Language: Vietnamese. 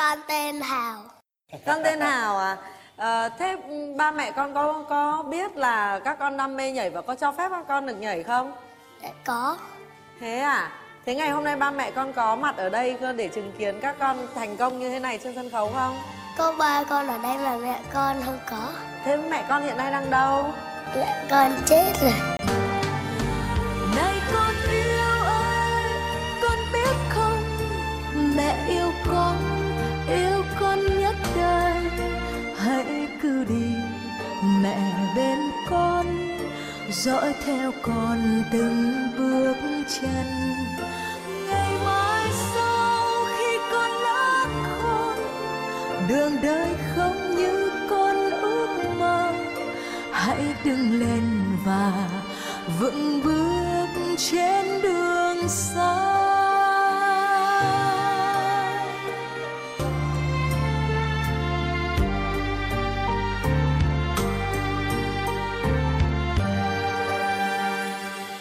Con tên Hào. Con tên Hào à? Ờ, thế ba mẹ con có có biết là các con đam mê nhảy và có cho phép các con được nhảy không? Dạ có. Thế à? Thế ngày hôm nay ba mẹ con có mặt ở đây để chứng kiến các con thành công như thế này trên sân khấu không? Có ba con ở đây mà mẹ con không có. Thế mẹ con hiện nay đang đâu? Mẹ con chết rồi. Mẹ bên con, dõi theo con từng bước chân. Ngày mai sau khi con lớn khôn đường đời không như con ước mơ. Hãy đứng lên và vững bước trên